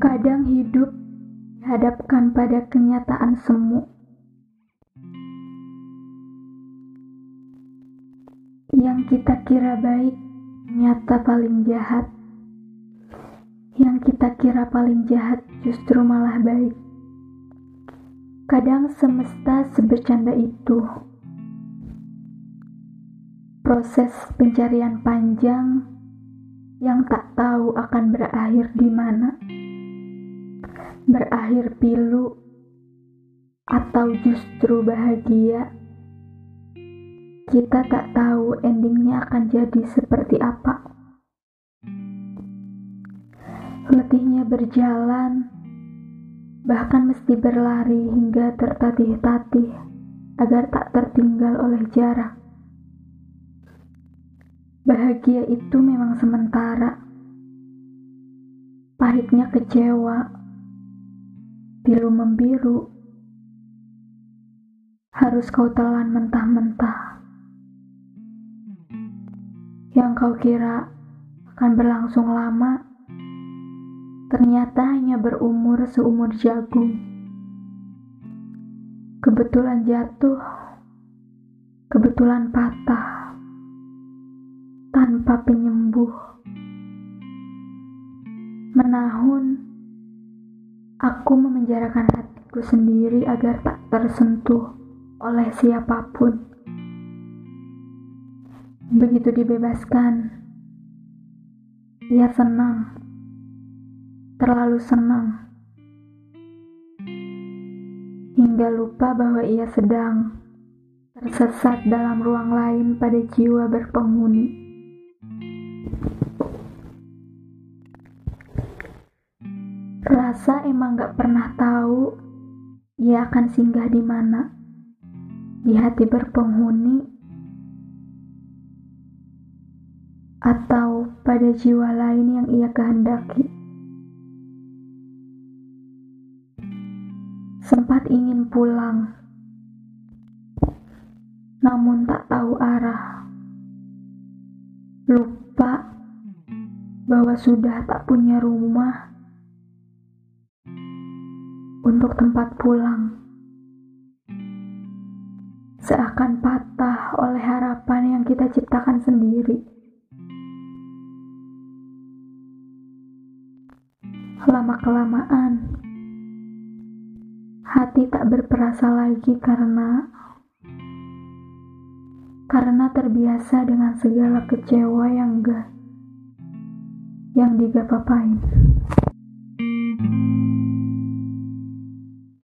Kadang hidup dihadapkan pada kenyataan semu. Yang kita kira baik, nyata paling jahat. Yang kita kira paling jahat justru malah baik. Kadang semesta sebercanda itu. Proses pencarian panjang yang tak tahu akan berakhir di mana berakhir pilu atau justru bahagia, kita tak tahu endingnya akan jadi seperti apa. Letihnya berjalan, bahkan mesti berlari hingga tertatih-tatih agar tak tertinggal oleh jarak. Bahagia itu memang sementara. Pahitnya kecewa pilu membiru, harus kau telan mentah-mentah. Yang kau kira akan berlangsung lama, ternyata hanya berumur seumur jagung. Kebetulan jatuh, kebetulan patah, tanpa penyembuh. Menahun Aku memenjarakan hatiku sendiri agar tak tersentuh oleh siapa pun. Begitu dibebaskan, ia senang, terlalu senang, hingga lupa bahwa ia sedang tersesat dalam ruang lain pada jiwa berpenghuni. Rasa emang gak pernah tahu ia akan singgah di mana. Di hati berpenghuni atau pada jiwa lain yang ia kehendaki. Sempat ingin pulang, namun tak tahu arah. Lupa bahwa sudah tak punya rumah untuk tempat pulang. Seakan patah oleh harapan yang kita ciptakan sendiri. Lama-kelamaan, hati tak berperasa lagi karena karena terbiasa dengan segala kecewa yang gak yang digapapain.